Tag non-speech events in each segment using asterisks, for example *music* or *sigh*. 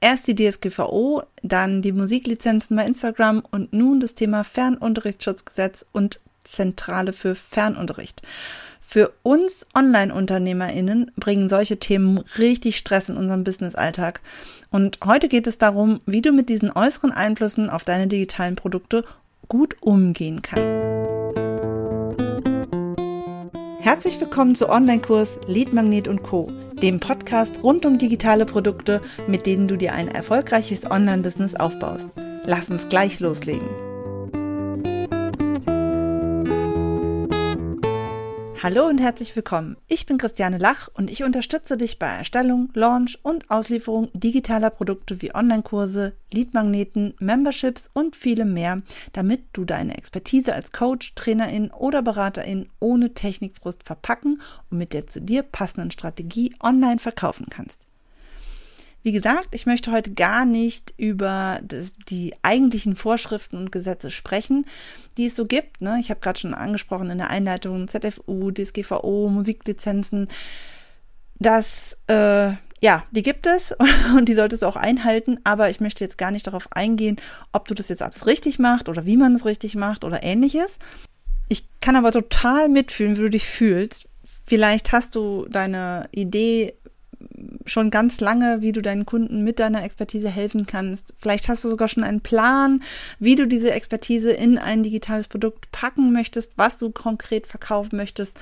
Erst die DSGVO, dann die Musiklizenzen bei Instagram und nun das Thema Fernunterrichtsschutzgesetz und Zentrale für Fernunterricht. Für uns Online-UnternehmerInnen bringen solche Themen richtig Stress in unserem Business-Alltag. Und heute geht es darum, wie du mit diesen äußeren Einflüssen auf deine digitalen Produkte gut umgehen kannst. Herzlich willkommen zu Online-Kurs Lead Magnet und Co dem Podcast rund um digitale Produkte, mit denen du dir ein erfolgreiches Online-Business aufbaust. Lass uns gleich loslegen. Hallo und herzlich willkommen. Ich bin Christiane Lach und ich unterstütze dich bei Erstellung, Launch und Auslieferung digitaler Produkte wie Online-Kurse, Leadmagneten, Memberships und vielem mehr, damit du deine Expertise als Coach, Trainerin oder Beraterin ohne Technikfrust verpacken und mit der zu dir passenden Strategie online verkaufen kannst. Wie gesagt, ich möchte heute gar nicht über die eigentlichen Vorschriften und Gesetze sprechen, die es so gibt. Ne? Ich habe gerade schon angesprochen in der Einleitung ZFU, DSGVO, Musiklizenzen. Das, äh, ja, die gibt es *laughs* und die solltest du auch einhalten, aber ich möchte jetzt gar nicht darauf eingehen, ob du das jetzt alles richtig machst oder wie man es richtig macht oder ähnliches. Ich kann aber total mitfühlen, wie du dich fühlst. Vielleicht hast du deine Idee schon ganz lange, wie du deinen Kunden mit deiner Expertise helfen kannst. Vielleicht hast du sogar schon einen Plan, wie du diese Expertise in ein digitales Produkt packen möchtest, was du konkret verkaufen möchtest.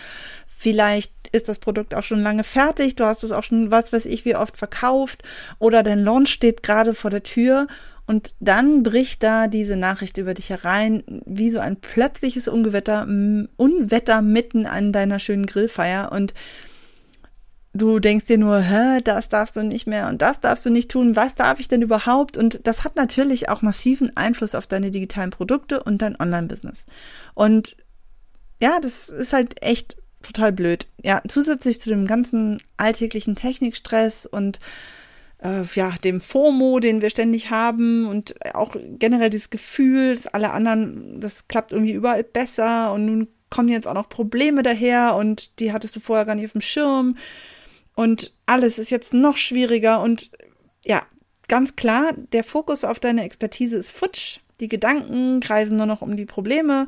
Vielleicht ist das Produkt auch schon lange fertig, du hast es auch schon, was weiß ich, wie oft verkauft oder dein Launch steht gerade vor der Tür und dann bricht da diese Nachricht über dich herein, wie so ein plötzliches Ungewetter, Unwetter mitten an deiner schönen Grillfeier und du denkst dir nur, hä, das darfst du nicht mehr und das darfst du nicht tun, was darf ich denn überhaupt? Und das hat natürlich auch massiven Einfluss auf deine digitalen Produkte und dein Online-Business. Und ja, das ist halt echt total blöd. Ja, zusätzlich zu dem ganzen alltäglichen Technikstress und äh, ja, dem FOMO, den wir ständig haben und auch generell dieses Gefühl, dass alle anderen, das klappt irgendwie überall besser und nun kommen jetzt auch noch Probleme daher und die hattest du vorher gar nicht auf dem Schirm und alles ist jetzt noch schwieriger und ja, ganz klar, der Fokus auf deine Expertise ist futsch. Die Gedanken kreisen nur noch um die Probleme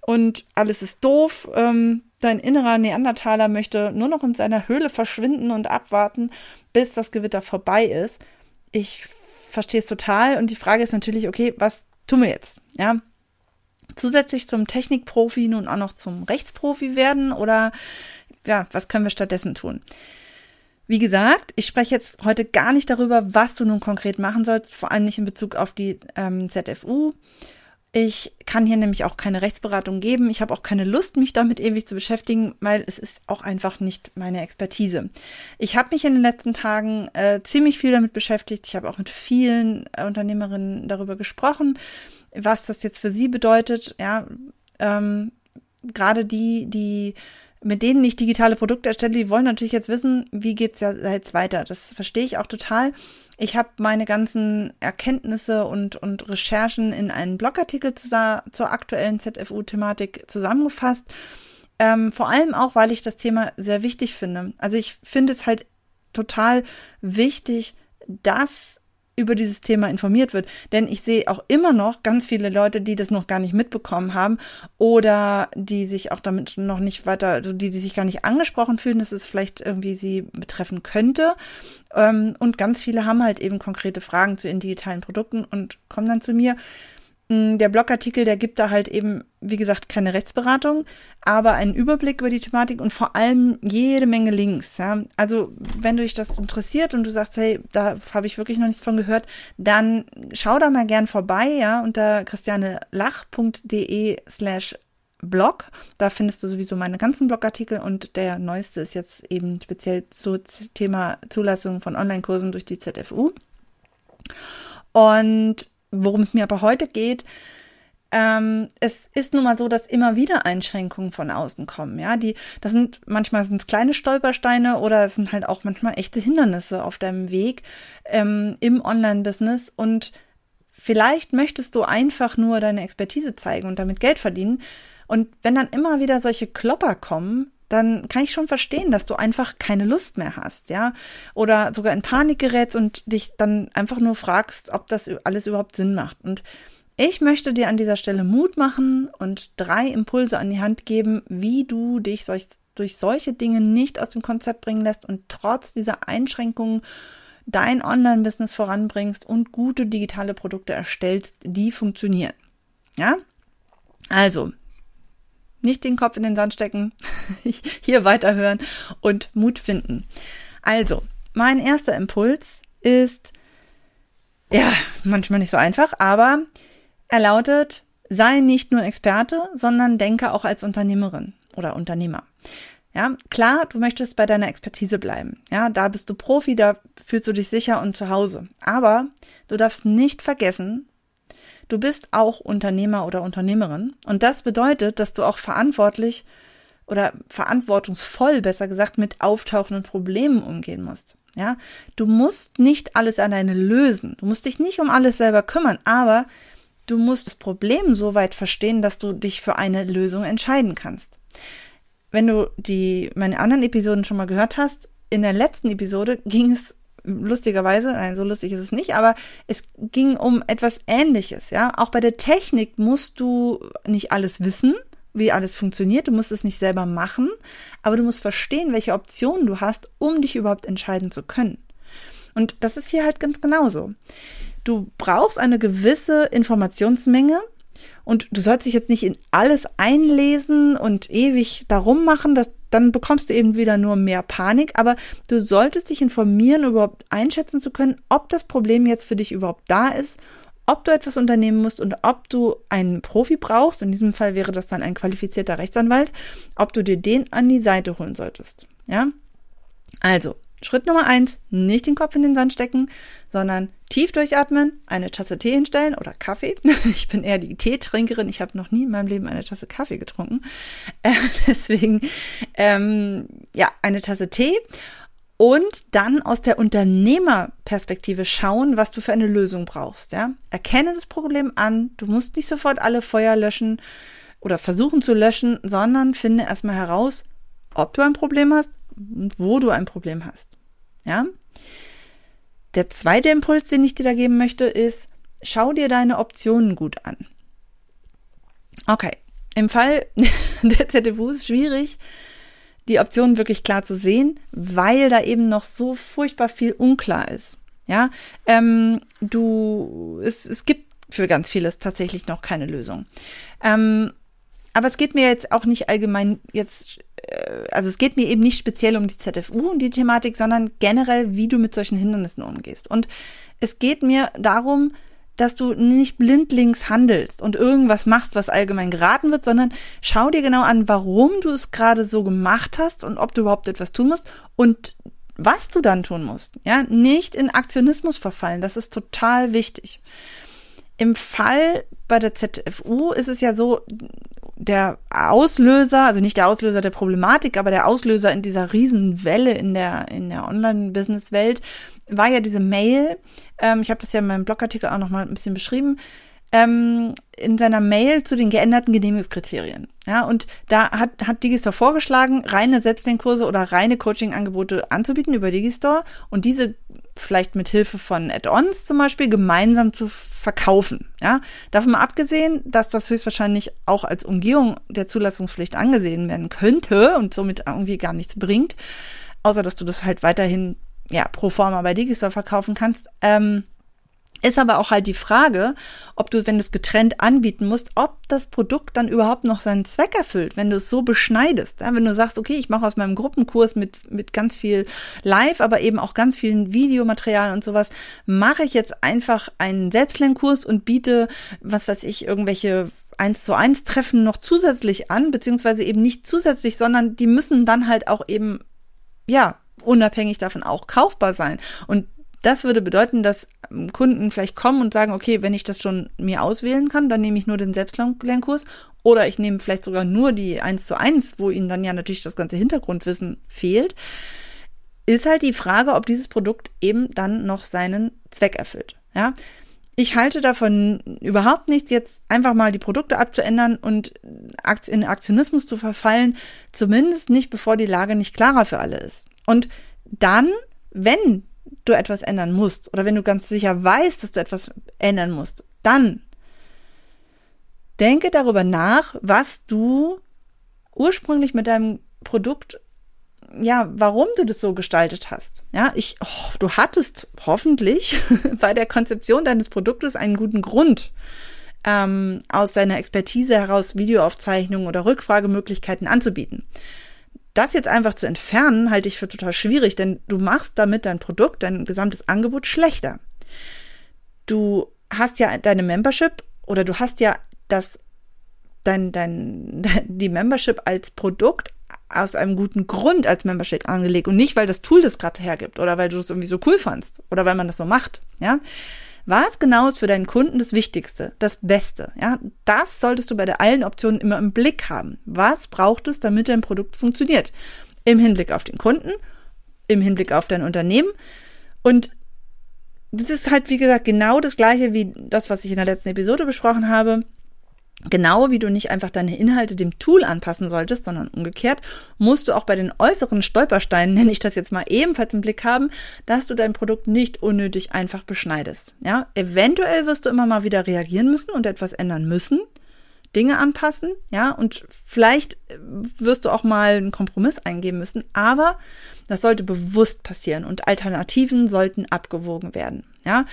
und alles ist doof. Ähm, dein innerer Neandertaler möchte nur noch in seiner Höhle verschwinden und abwarten, bis das Gewitter vorbei ist. Ich verstehe es total und die Frage ist natürlich, okay, was tun wir jetzt? Ja, zusätzlich zum Technikprofi nun auch noch zum Rechtsprofi werden oder ja, was können wir stattdessen tun? Wie gesagt, ich spreche jetzt heute gar nicht darüber, was du nun konkret machen sollst, vor allem nicht in Bezug auf die ähm, ZFU. Ich kann hier nämlich auch keine Rechtsberatung geben. Ich habe auch keine Lust, mich damit ewig zu beschäftigen, weil es ist auch einfach nicht meine Expertise. Ich habe mich in den letzten Tagen äh, ziemlich viel damit beschäftigt. Ich habe auch mit vielen äh, Unternehmerinnen darüber gesprochen, was das jetzt für sie bedeutet. Ja, ähm, gerade die, die mit denen ich digitale Produkte erstelle, die wollen natürlich jetzt wissen, wie geht's jetzt weiter. Das verstehe ich auch total. Ich habe meine ganzen Erkenntnisse und, und Recherchen in einen Blogartikel zu, zur aktuellen ZFU-Thematik zusammengefasst. Ähm, vor allem auch, weil ich das Thema sehr wichtig finde. Also ich finde es halt total wichtig, dass über dieses Thema informiert wird. Denn ich sehe auch immer noch ganz viele Leute, die das noch gar nicht mitbekommen haben oder die sich auch damit noch nicht weiter, also die, die sich gar nicht angesprochen fühlen, dass es vielleicht irgendwie sie betreffen könnte. Ähm, und ganz viele haben halt eben konkrete Fragen zu ihren digitalen Produkten und kommen dann zu mir. Mm, der Blogartikel, der gibt da halt eben, wie gesagt, keine Rechtsberatung, aber einen Überblick über die Thematik und vor allem jede Menge Links. Ja? Also, wenn du dich das interessiert und du sagst, hey, da habe ich wirklich noch nichts von gehört, dann schau da mal gern vorbei, ja, unter christianelach.de slash Blog. Da findest du sowieso meine ganzen Blogartikel und der neueste ist jetzt eben speziell zu Thema Zulassung von Online-Kursen durch die ZFU. Und Worum es mir aber heute geht, ähm, es ist nun mal so, dass immer wieder Einschränkungen von außen kommen. Ja, die, das sind manchmal sind kleine Stolpersteine oder es sind halt auch manchmal echte Hindernisse auf deinem Weg ähm, im Online-Business und vielleicht möchtest du einfach nur deine Expertise zeigen und damit Geld verdienen. Und wenn dann immer wieder solche Klopper kommen, dann kann ich schon verstehen, dass du einfach keine Lust mehr hast, ja, oder sogar in Panik gerätst und dich dann einfach nur fragst, ob das alles überhaupt Sinn macht. Und ich möchte dir an dieser Stelle Mut machen und drei Impulse an die Hand geben, wie du dich solch, durch solche Dinge nicht aus dem Konzept bringen lässt und trotz dieser Einschränkungen dein Online-Business voranbringst und gute digitale Produkte erstellst, die funktionieren. Ja? Also, nicht den Kopf in den Sand stecken, *laughs* hier weiterhören und Mut finden. Also, mein erster Impuls ist, ja, manchmal nicht so einfach, aber er lautet, sei nicht nur Experte, sondern denke auch als Unternehmerin oder Unternehmer. Ja, klar, du möchtest bei deiner Expertise bleiben. Ja, da bist du Profi, da fühlst du dich sicher und zu Hause. Aber du darfst nicht vergessen, du bist auch Unternehmer oder Unternehmerin. Und das bedeutet, dass du auch verantwortlich oder verantwortungsvoll, besser gesagt, mit auftauchenden Problemen umgehen musst. Ja, du musst nicht alles alleine lösen. Du musst dich nicht um alles selber kümmern, aber du musst das Problem so weit verstehen, dass du dich für eine Lösung entscheiden kannst wenn du die meine anderen Episoden schon mal gehört hast, in der letzten Episode ging es lustigerweise, nein, so lustig ist es nicht, aber es ging um etwas ähnliches, ja? Auch bei der Technik musst du nicht alles wissen, wie alles funktioniert, du musst es nicht selber machen, aber du musst verstehen, welche Optionen du hast, um dich überhaupt entscheiden zu können. Und das ist hier halt ganz genauso. Du brauchst eine gewisse Informationsmenge, und du sollst dich jetzt nicht in alles einlesen und ewig darum machen, dass, dann bekommst du eben wieder nur mehr Panik. Aber du solltest dich informieren, überhaupt einschätzen zu können, ob das Problem jetzt für dich überhaupt da ist, ob du etwas unternehmen musst und ob du einen Profi brauchst. In diesem Fall wäre das dann ein qualifizierter Rechtsanwalt, ob du dir den an die Seite holen solltest. Ja? Also, Schritt Nummer eins, nicht den Kopf in den Sand stecken, sondern tief durchatmen, eine Tasse Tee hinstellen oder Kaffee. *laughs* Ich bin eher die Teetrinkerin. Ich habe noch nie in meinem Leben eine Tasse Kaffee getrunken. *laughs* Äh, deswegen, ähm, ja, eine Tasse Tee und dann aus der Unternehmerperspektive schauen, was du für eine Lösung brauchst. Ja? Erkenne das Problem an. Du musst nicht sofort alle Feuer löschen oder versuchen zu löschen, sondern finde erstmal heraus, ob du ein Problem hast und wo du ein Problem hast. Ja? Der zweite Impuls, den ich dir da geben möchte, ist, schau dir deine Optionen gut an. Okay, im Fall *laughs* der ZFU ist schwierig, die Optionen wirklich klar zu sehen, weil da eben noch so furchtbar viel unklar ist. Ja, ähm, du, es, es gibt für ganz vieles tatsächlich noch keine Lösung. Ähm, aber es geht mir jetzt auch nicht allgemein jetzt äh, also es geht mir eben nicht speziell um die ZFU und die Thematik, sondern generell, wie du mit solchen Hindernissen umgehst. Und es geht mir darum, dass du nicht blindlings handelst und irgendwas machst, was allgemein geraten wird, sondern schau dir genau an, warum du es gerade so gemacht hast und ob du überhaupt etwas tun musst und was du dann tun musst. Ja, nicht in Aktionismus verfallen. Das ist total wichtig. Im Fall bei der ZFU ist es ja so, der Auslöser, also nicht der Auslöser der Problematik, aber der Auslöser in dieser Riesenwelle in der, in der Online-Business-Welt war ja diese Mail. Ähm, ich habe das ja in meinem Blogartikel auch nochmal ein bisschen beschrieben. Ähm, in seiner Mail zu den geänderten Genehmigungskriterien. Ja, und da hat, hat Digistore vorgeschlagen, reine Selbstlernkurse oder reine Coaching-Angebote anzubieten über Digistore und diese vielleicht mit Hilfe von Add-ons zum Beispiel gemeinsam zu verkaufen. Ja, davon mal abgesehen, dass das höchstwahrscheinlich auch als Umgehung der Zulassungspflicht angesehen werden könnte und somit irgendwie gar nichts bringt, außer dass du das halt weiterhin ja pro forma bei Digistore verkaufen kannst. Ähm, ist aber auch halt die Frage, ob du, wenn du es getrennt anbieten musst, ob das Produkt dann überhaupt noch seinen Zweck erfüllt, wenn du es so beschneidest. Ja, wenn du sagst, okay, ich mache aus meinem Gruppenkurs mit, mit ganz viel Live, aber eben auch ganz vielen Videomaterial und sowas, mache ich jetzt einfach einen Selbstlernkurs und biete, was weiß ich, irgendwelche eins zu eins Treffen noch zusätzlich an, beziehungsweise eben nicht zusätzlich, sondern die müssen dann halt auch eben, ja, unabhängig davon auch kaufbar sein. Und das würde bedeuten, dass Kunden vielleicht kommen und sagen, okay, wenn ich das schon mir auswählen kann, dann nehme ich nur den Selbstlernkurs oder ich nehme vielleicht sogar nur die 1 zu 1, wo ihnen dann ja natürlich das ganze Hintergrundwissen fehlt. Ist halt die Frage, ob dieses Produkt eben dann noch seinen Zweck erfüllt. Ja, Ich halte davon überhaupt nichts, jetzt einfach mal die Produkte abzuändern und in Aktionismus zu verfallen, zumindest nicht, bevor die Lage nicht klarer für alle ist. Und dann, wenn du etwas ändern musst oder wenn du ganz sicher weißt, dass du etwas ändern musst, dann denke darüber nach, was du ursprünglich mit deinem Produkt ja, warum du das so gestaltet hast. Ja, ich, oh, du hattest hoffentlich *laughs* bei der Konzeption deines Produktes einen guten Grund, ähm, aus deiner Expertise heraus Videoaufzeichnungen oder Rückfragemöglichkeiten anzubieten. Das jetzt einfach zu entfernen, halte ich für total schwierig, denn du machst damit dein Produkt, dein gesamtes Angebot schlechter. Du hast ja deine Membership oder du hast ja das dein, dein, *laughs* die Membership als Produkt aus einem guten Grund als Membership angelegt und nicht, weil das Tool das gerade hergibt oder weil du es irgendwie so cool fandst oder weil man das so macht, ja. Was genau ist für deinen Kunden das Wichtigste, das Beste, ja? Das solltest du bei allen Optionen immer im Blick haben. Was braucht es, damit dein Produkt funktioniert? Im Hinblick auf den Kunden, im Hinblick auf dein Unternehmen und das ist halt, wie gesagt, genau das gleiche wie das, was ich in der letzten Episode besprochen habe. Genau wie du nicht einfach deine Inhalte dem Tool anpassen solltest, sondern umgekehrt, musst du auch bei den äußeren Stolpersteinen, *laughs* nenne ich das jetzt mal ebenfalls im Blick haben, dass du dein Produkt nicht unnötig einfach beschneidest. Ja, eventuell wirst du immer mal wieder reagieren müssen und etwas ändern müssen, Dinge anpassen, ja, und vielleicht wirst du auch mal einen Kompromiss eingeben müssen, aber das sollte bewusst passieren und Alternativen sollten abgewogen werden, ja.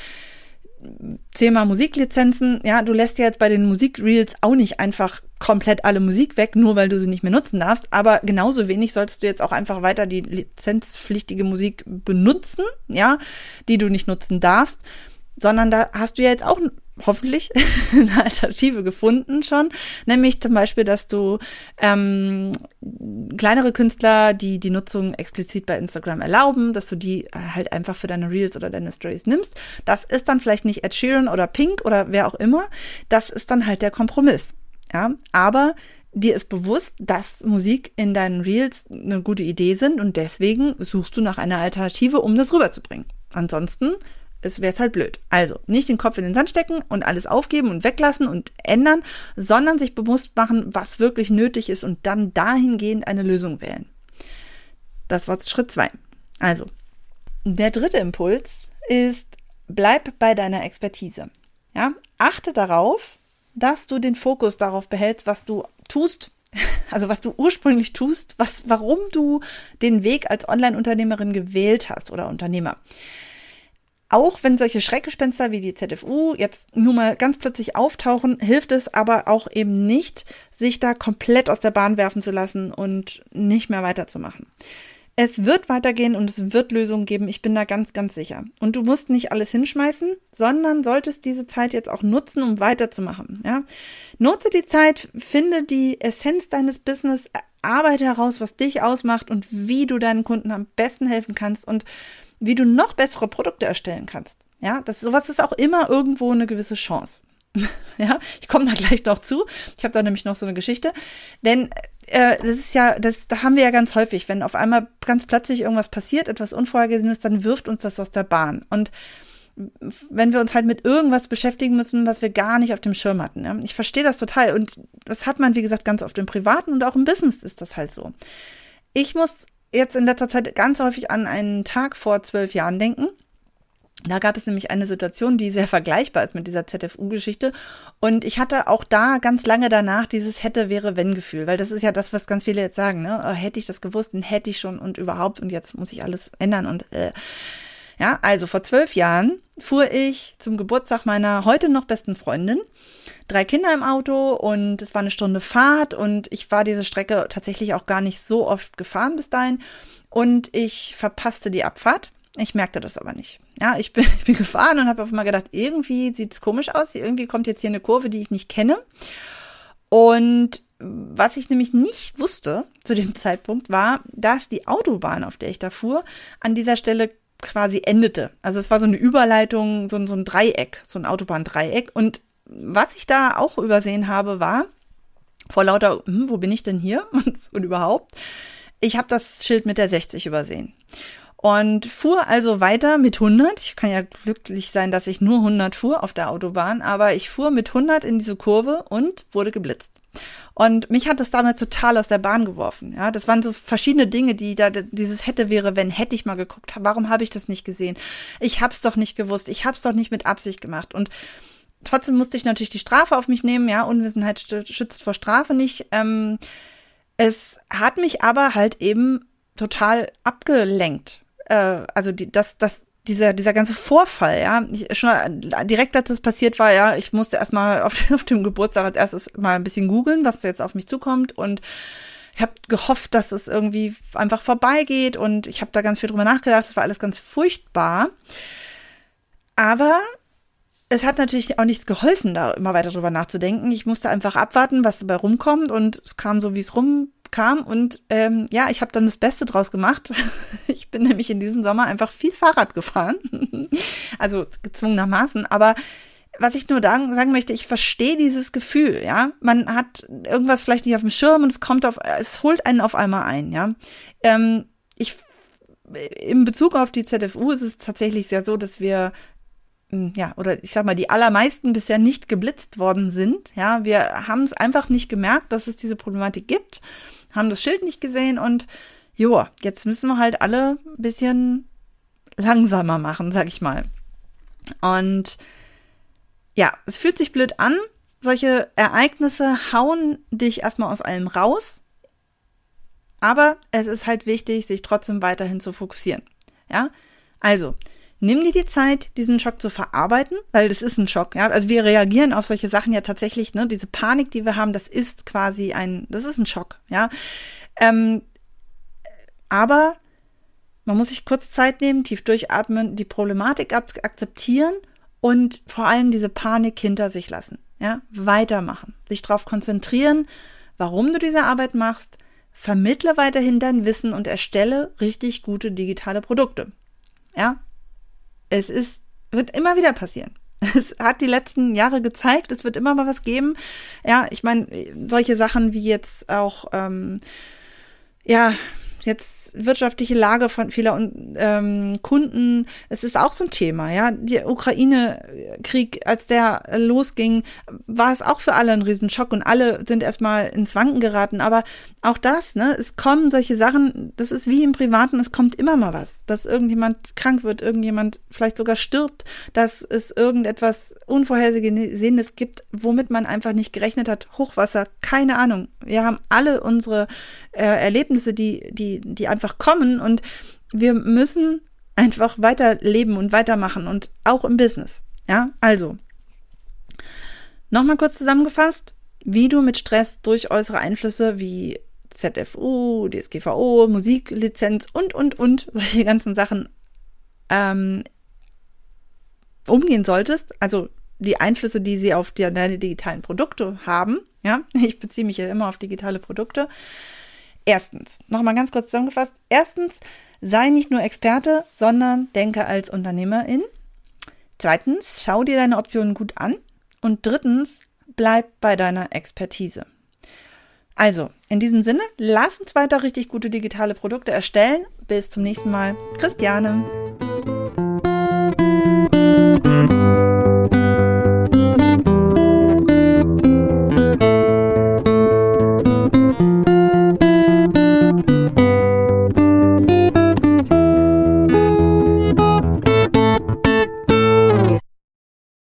Thema Musiklizenzen, ja, du lässt ja jetzt bei den Musikreels auch nicht einfach komplett alle Musik weg, nur weil du sie nicht mehr nutzen darfst, aber genauso wenig solltest du jetzt auch einfach weiter die lizenzpflichtige Musik benutzen, ja, die du nicht nutzen darfst, sondern da hast du ja jetzt auch hoffentlich *laughs* eine Alternative gefunden schon, nämlich zum Beispiel, dass du ähm, kleinere Künstler, die die Nutzung explizit bei Instagram erlauben, dass du die halt einfach für deine Reels oder deine Stories nimmst. Das ist dann vielleicht nicht Ed Sheeran oder Pink oder wer auch immer. Das ist dann halt der Kompromiss. Ja, aber dir ist bewusst, dass Musik in deinen Reels eine gute Idee sind und deswegen suchst du nach einer Alternative, um das rüberzubringen. Ansonsten es wäre halt blöd. Also nicht den Kopf in den Sand stecken und alles aufgeben und weglassen und ändern, sondern sich bewusst machen, was wirklich nötig ist und dann dahingehend eine Lösung wählen. Das war Schritt zwei. Also, der dritte Impuls ist, bleib bei deiner Expertise. Ja, achte darauf, dass du den Fokus darauf behältst, was du tust, *laughs* also was du ursprünglich tust, was, warum du den Weg als Online-Unternehmerin gewählt hast oder Unternehmer. Auch wenn solche Schreckgespenster wie die ZFU jetzt nur mal ganz plötzlich auftauchen, hilft es aber auch eben nicht, sich da komplett aus der Bahn werfen zu lassen und nicht mehr weiterzumachen. Es wird weitergehen und es wird Lösungen geben, ich bin da ganz, ganz sicher. Und du musst nicht alles hinschmeißen, sondern solltest diese Zeit jetzt auch nutzen, um weiterzumachen. Ja? Nutze die Zeit, finde die Essenz deines Business, arbeite heraus, was dich ausmacht und wie du deinen Kunden am besten helfen kannst und wie du noch bessere Produkte erstellen kannst. Ja, das sowas ist auch immer irgendwo eine gewisse Chance. *laughs* ja, ich komme da gleich noch zu. Ich habe da nämlich noch so eine Geschichte, denn äh, das ist ja, das, da haben wir ja ganz häufig, wenn auf einmal ganz plötzlich irgendwas passiert, etwas Unvorhergesehenes, dann wirft uns das aus der Bahn. Und wenn wir uns halt mit irgendwas beschäftigen müssen, was wir gar nicht auf dem Schirm hatten. Ja? Ich verstehe das total und das hat man, wie gesagt, ganz oft im Privaten und auch im Business ist das halt so. Ich muss jetzt in letzter Zeit ganz häufig an einen Tag vor zwölf Jahren denken. Da gab es nämlich eine Situation, die sehr vergleichbar ist mit dieser ZFU-Geschichte. Und ich hatte auch da ganz lange danach dieses hätte, wäre, wenn Gefühl, weil das ist ja das, was ganz viele jetzt sagen, ne? Oh, hätte ich das gewusst, dann hätte ich schon und überhaupt und jetzt muss ich alles ändern und äh. Ja, also vor zwölf Jahren fuhr ich zum Geburtstag meiner heute noch besten Freundin drei Kinder im Auto und es war eine Stunde Fahrt und ich war diese Strecke tatsächlich auch gar nicht so oft gefahren bis dahin und ich verpasste die Abfahrt. Ich merkte das aber nicht. Ja, ich bin, *laughs* ich bin gefahren und habe auf einmal gedacht, irgendwie sieht es komisch aus. Irgendwie kommt jetzt hier eine Kurve, die ich nicht kenne. Und was ich nämlich nicht wusste zu dem *laughs* Zeitpunkt war, dass die Autobahn, auf der ich da fuhr, an dieser Stelle quasi endete. Also es war so eine Überleitung, so, so ein Dreieck, so ein Autobahndreieck. Und was ich da auch übersehen habe, war, vor lauter, hm, wo bin ich denn hier *laughs* und, und überhaupt, ich habe das Schild mit der 60 übersehen. Und fuhr also weiter mit 100. Ich kann ja glücklich sein, dass ich nur 100 fuhr auf der Autobahn, aber ich fuhr mit 100 in diese Kurve und wurde geblitzt. Und mich hat das damals total aus der Bahn geworfen. Ja, das waren so verschiedene Dinge, die da dieses hätte wäre, wenn hätte ich mal geguckt. Warum habe ich das nicht gesehen? Ich hab's doch nicht gewusst. Ich hab's doch nicht mit Absicht gemacht. Und trotzdem musste ich natürlich die Strafe auf mich nehmen. Ja, Unwissenheit schützt vor Strafe nicht. Ähm, es hat mich aber halt eben total abgelenkt. Äh, also die, das, das, dieser, dieser ganze Vorfall, ja, ich, schon direkt als das passiert war, ja, ich musste erstmal *laughs* auf, auf dem Geburtstag als erstes mal ein bisschen googeln, was jetzt auf mich zukommt. Und ich habe gehofft, dass es irgendwie einfach vorbeigeht. Und ich habe da ganz viel drüber nachgedacht, das war alles ganz furchtbar. Aber es hat natürlich auch nichts geholfen, da immer weiter drüber nachzudenken. Ich musste einfach abwarten, was dabei rumkommt. Und es kam so, wie es rumkam und ähm, ja, ich habe dann das Beste draus gemacht. *laughs* Ich bin nämlich in diesem Sommer einfach viel Fahrrad gefahren, *laughs* also gezwungenermaßen, aber was ich nur sagen, sagen möchte, ich verstehe dieses Gefühl, ja. Man hat irgendwas vielleicht nicht auf dem Schirm und es kommt auf, es holt einen auf einmal ein, ja. Ähm, ich, in Bezug auf die ZFU ist es tatsächlich sehr so, dass wir hm, ja, oder ich sag mal, die allermeisten bisher nicht geblitzt worden sind. Ja, wir haben es einfach nicht gemerkt, dass es diese Problematik gibt, haben das Schild nicht gesehen und joa, jetzt müssen wir halt alle ein bisschen langsamer machen, sag ich mal. Und ja, es fühlt sich blöd an. Solche Ereignisse hauen dich erstmal aus allem raus. Aber es ist halt wichtig, sich trotzdem weiterhin zu fokussieren. Ja, also, nimm dir die Zeit, diesen Schock zu verarbeiten, weil das ist ein Schock, ja. Also wir reagieren auf solche Sachen ja tatsächlich, ne, diese Panik, die wir haben, das ist quasi ein, das ist ein Schock, ja. Ähm, aber man muss sich kurz Zeit nehmen, tief durchatmen, die Problematik akzeptieren und vor allem diese Panik hinter sich lassen, ja. Weitermachen, sich darauf konzentrieren, warum du diese Arbeit machst, vermittle weiterhin dein Wissen und erstelle richtig gute digitale Produkte. Ja, es ist, wird immer wieder passieren. *laughs* Es hat die letzten Jahre gezeigt, es wird immer mal was geben. Ja, ich meine, solche Sachen wie jetzt auch, ähm, ja, jetzt wirtschaftliche Lage von vieler ähm, Kunden, es ist auch so ein Thema, ja. Der Ukraine-Krieg, als der losging, war es auch für alle ein Riesenschock und alle sind erstmal ins Wanken geraten. Aber auch das, ne, es kommen solche Sachen, das ist wie im Privaten, es kommt immer mal was, dass irgendjemand krank wird, irgendjemand vielleicht sogar stirbt, dass es irgendetwas Unvorhergesehenes gibt, womit man einfach nicht gerechnet hat. Hochwasser, keine Ahnung. Wir haben alle unsere äh, Erlebnisse, die, die, die einfach kommen und wir müssen einfach weiterleben und weitermachen und auch im Business. Ja, also. Nochmal kurz zusammengefasst, wie du mit Stress durch äußere Einflüsse wie ZFU, DSGVO, Musiklizenz und, und, und, solche ganzen Sachen ähm, umgehen solltest. Also die Einflüsse, die sie auf deine digitalen Produkte haben. Ja, *laughs* ich beziehe mich ja immer auf digitale Produkte. Erstens, nochmal ganz kurz zusammengefasst. Erstens, sei nicht nur Experte, sondern denke als Unternehmerin. Zweitens, schau dir deine Optionen gut an. Und drittens, bleib bei deiner Expertise. Also, in diesem Sinne, lass uns weiter richtig gute digitale Produkte erstellen. Bis zum nächsten Mal. Christiane.